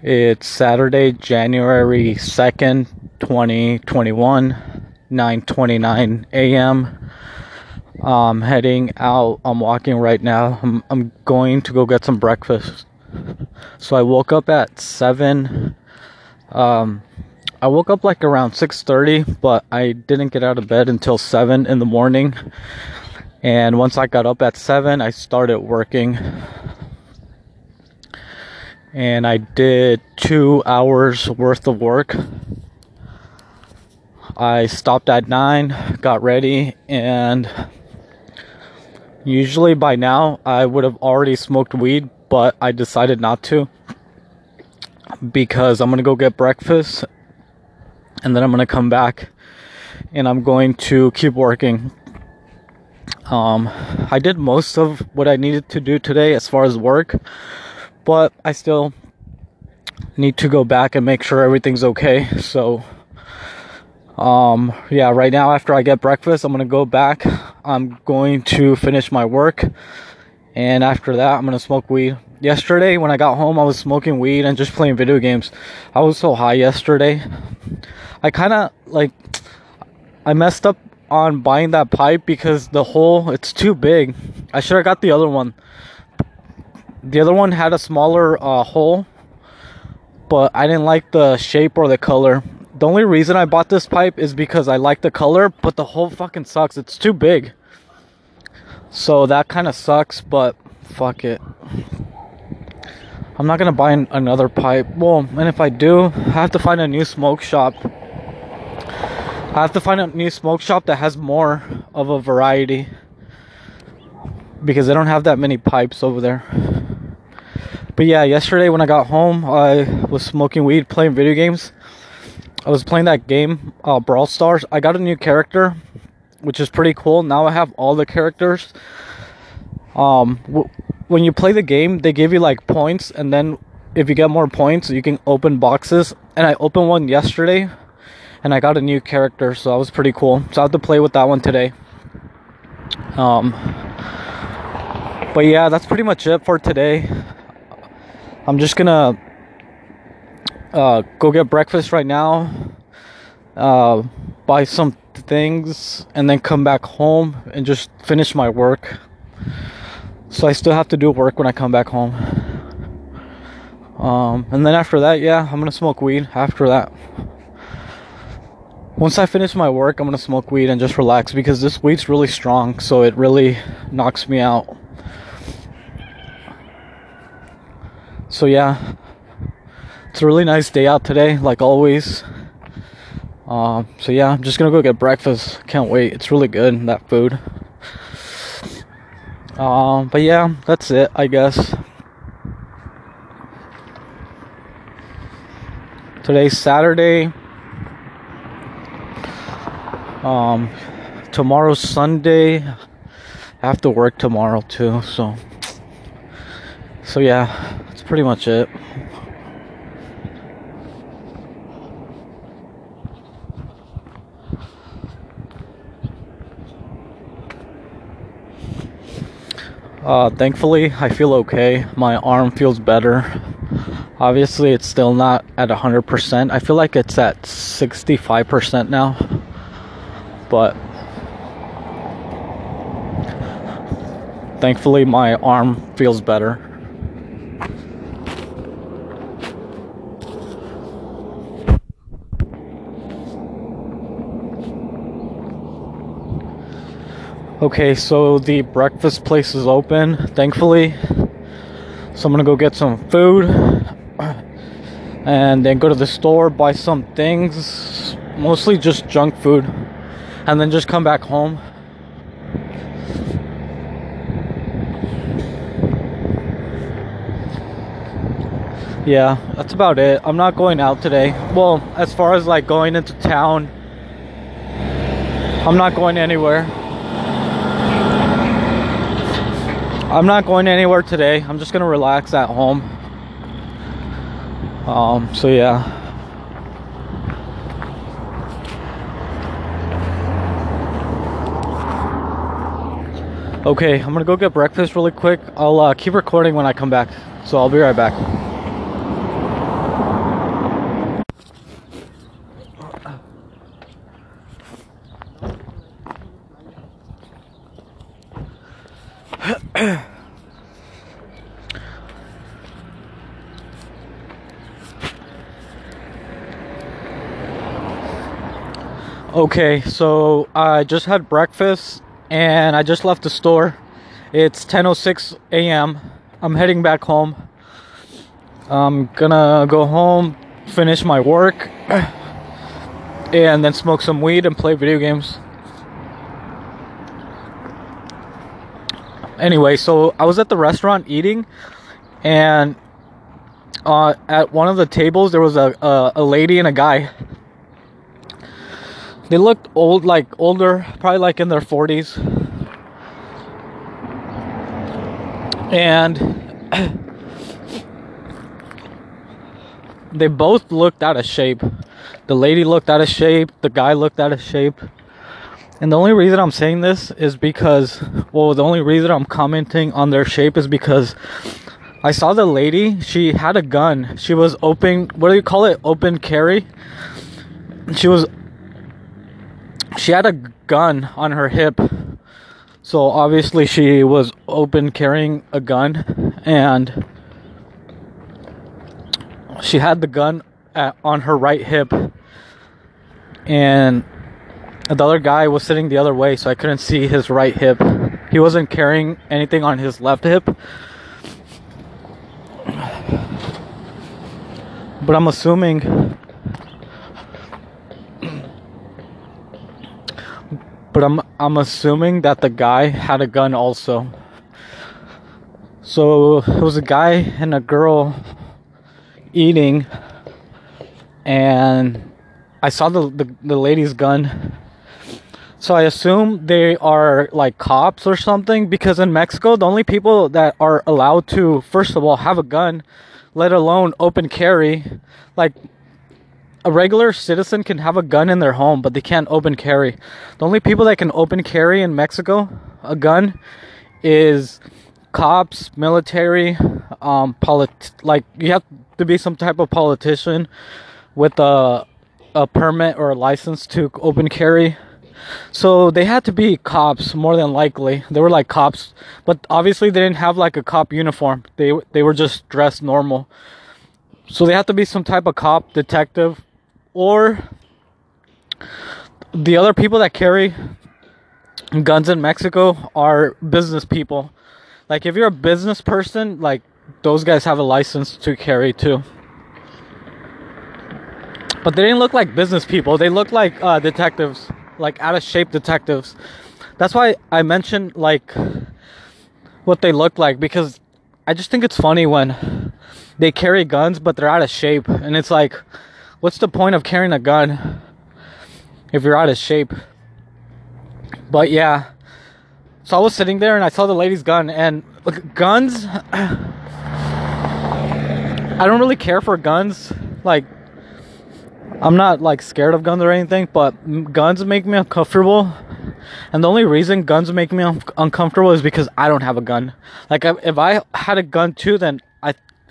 It's Saturday, January 2nd, 2021, 9:29 a.m. I'm heading out. I'm walking right now. I'm, I'm going to go get some breakfast. So I woke up at 7 um I woke up like around 6:30, but I didn't get out of bed until 7 in the morning. And once I got up at 7, I started working and I did two hours worth of work. I stopped at nine, got ready, and usually by now I would have already smoked weed, but I decided not to because I'm gonna go get breakfast and then I'm gonna come back and I'm going to keep working. Um, I did most of what I needed to do today as far as work but I still need to go back and make sure everything's okay. So, um, yeah, right now after I get breakfast, I'm gonna go back. I'm going to finish my work, and after that, I'm gonna smoke weed. Yesterday, when I got home, I was smoking weed and just playing video games. I was so high yesterday. I kind of like I messed up on buying that pipe because the hole it's too big. I should have got the other one the other one had a smaller uh, hole, but I didn't like the shape or the color. The only reason I bought this pipe is because I like the color, but the hole fucking sucks. It's too big. So that kind of sucks, but fuck it. I'm not gonna buy another pipe. Well, and if I do, I have to find a new smoke shop. I have to find a new smoke shop that has more of a variety because they don't have that many pipes over there. But yeah, yesterday when I got home, I was smoking weed, playing video games. I was playing that game, uh, Brawl Stars. I got a new character, which is pretty cool. Now I have all the characters. Um, w- when you play the game, they give you like points, and then if you get more points, you can open boxes. And I opened one yesterday, and I got a new character, so that was pretty cool. So I have to play with that one today. Um, but yeah, that's pretty much it for today. I'm just gonna uh, go get breakfast right now, uh, buy some things, and then come back home and just finish my work. So I still have to do work when I come back home. Um, and then after that, yeah, I'm gonna smoke weed. After that, once I finish my work, I'm gonna smoke weed and just relax because this weed's really strong, so it really knocks me out. So yeah, it's a really nice day out today, like always. Um, so yeah, I'm just gonna go get breakfast. Can't wait. It's really good that food. Um, but yeah, that's it, I guess. Today's Saturday. Um, tomorrow's Sunday. I have to work tomorrow too, so. So yeah, pretty much it. Uh, thankfully, I feel okay. My arm feels better. Obviously, it's still not at 100%. I feel like it's at 65% now. But thankfully, my arm feels better. Okay, so the breakfast place is open, thankfully. So I'm gonna go get some food and then go to the store, buy some things, mostly just junk food, and then just come back home. Yeah, that's about it. I'm not going out today. Well, as far as like going into town, I'm not going anywhere. I'm not going anywhere today. I'm just gonna relax at home. Um, so yeah. Okay, I'm gonna go get breakfast really quick. I'll uh, keep recording when I come back. So I'll be right back. Okay, so I just had breakfast and I just left the store. It's 10:06 a.m. I'm heading back home. I'm gonna go home, finish my work, and then smoke some weed and play video games. Anyway, so I was at the restaurant eating, and uh, at one of the tables there was a, a, a lady and a guy. They looked old, like older, probably like in their 40s. And they both looked out of shape. The lady looked out of shape, the guy looked out of shape. And the only reason I'm saying this is because, well, the only reason I'm commenting on their shape is because I saw the lady, she had a gun. She was open, what do you call it? Open carry. She was, she had a gun on her hip. So obviously she was open carrying a gun and she had the gun at, on her right hip. And the other guy was sitting the other way, so I couldn't see his right hip. He wasn't carrying anything on his left hip. But I'm assuming. But I'm I'm assuming that the guy had a gun also. So it was a guy and a girl eating, and I saw the the, the lady's gun so I assume they are like cops or something because in Mexico, the only people that are allowed to, first of all, have a gun, let alone open carry, like a regular citizen can have a gun in their home, but they can't open carry. The only people that can open carry in Mexico a gun is cops, military, um, polit- like you have to be some type of politician with a a permit or a license to open carry so they had to be cops more than likely. They were like cops, but obviously they didn't have like a cop uniform. They they were just dressed normal. So they had to be some type of cop, detective, or the other people that carry guns in Mexico are business people. Like if you're a business person, like those guys have a license to carry too. But they didn't look like business people. They looked like uh, detectives like out of shape detectives. That's why I mentioned like what they look like because I just think it's funny when they carry guns but they're out of shape and it's like what's the point of carrying a gun if you're out of shape? But yeah. So I was sitting there and I saw the lady's gun and look, guns I don't really care for guns like I'm not like scared of guns or anything, but guns make me uncomfortable. And the only reason guns make me un- uncomfortable is because I don't have a gun. Like if I had a gun too, then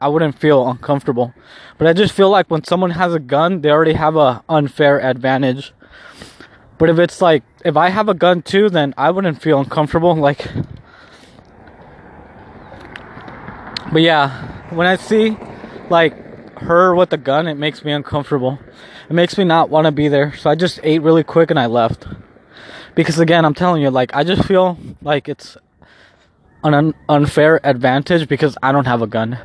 I wouldn't feel uncomfortable. But I just feel like when someone has a gun, they already have a unfair advantage. But if it's like if I have a gun too, then I wouldn't feel uncomfortable. Like, but yeah, when I see like her with a gun, it makes me uncomfortable. It makes me not want to be there. So I just ate really quick and I left. Because again, I'm telling you, like, I just feel like it's an un- unfair advantage because I don't have a gun.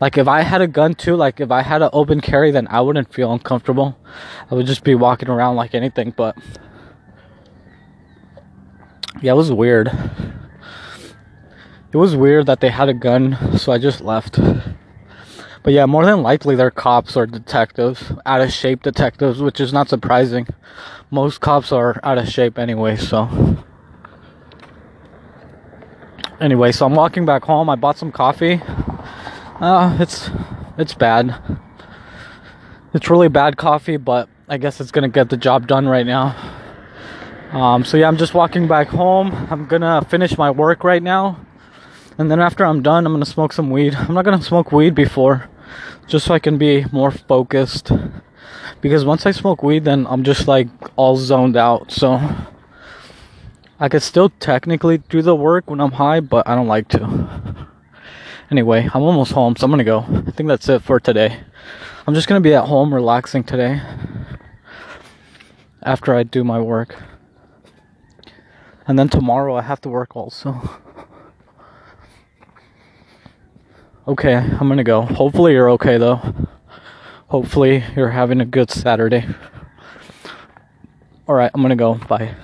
Like, if I had a gun too, like, if I had an open carry, then I wouldn't feel uncomfortable. I would just be walking around like anything, but. Yeah, it was weird. It was weird that they had a gun, so I just left. But yeah, more than likely they're cops or detectives, out of shape detectives, which is not surprising. Most cops are out of shape anyway, so. Anyway, so I'm walking back home. I bought some coffee. Uh, it's it's bad. It's really bad coffee, but I guess it's gonna get the job done right now. Um, so yeah, I'm just walking back home. I'm gonna finish my work right now and then after I'm done, I'm gonna smoke some weed. I'm not gonna smoke weed before, just so I can be more focused. Because once I smoke weed, then I'm just like all zoned out. So I could still technically do the work when I'm high, but I don't like to. Anyway, I'm almost home, so I'm gonna go. I think that's it for today. I'm just gonna be at home relaxing today after I do my work. And then tomorrow I have to work also. Okay, I'm gonna go. Hopefully, you're okay though. Hopefully, you're having a good Saturday. Alright, I'm gonna go. Bye.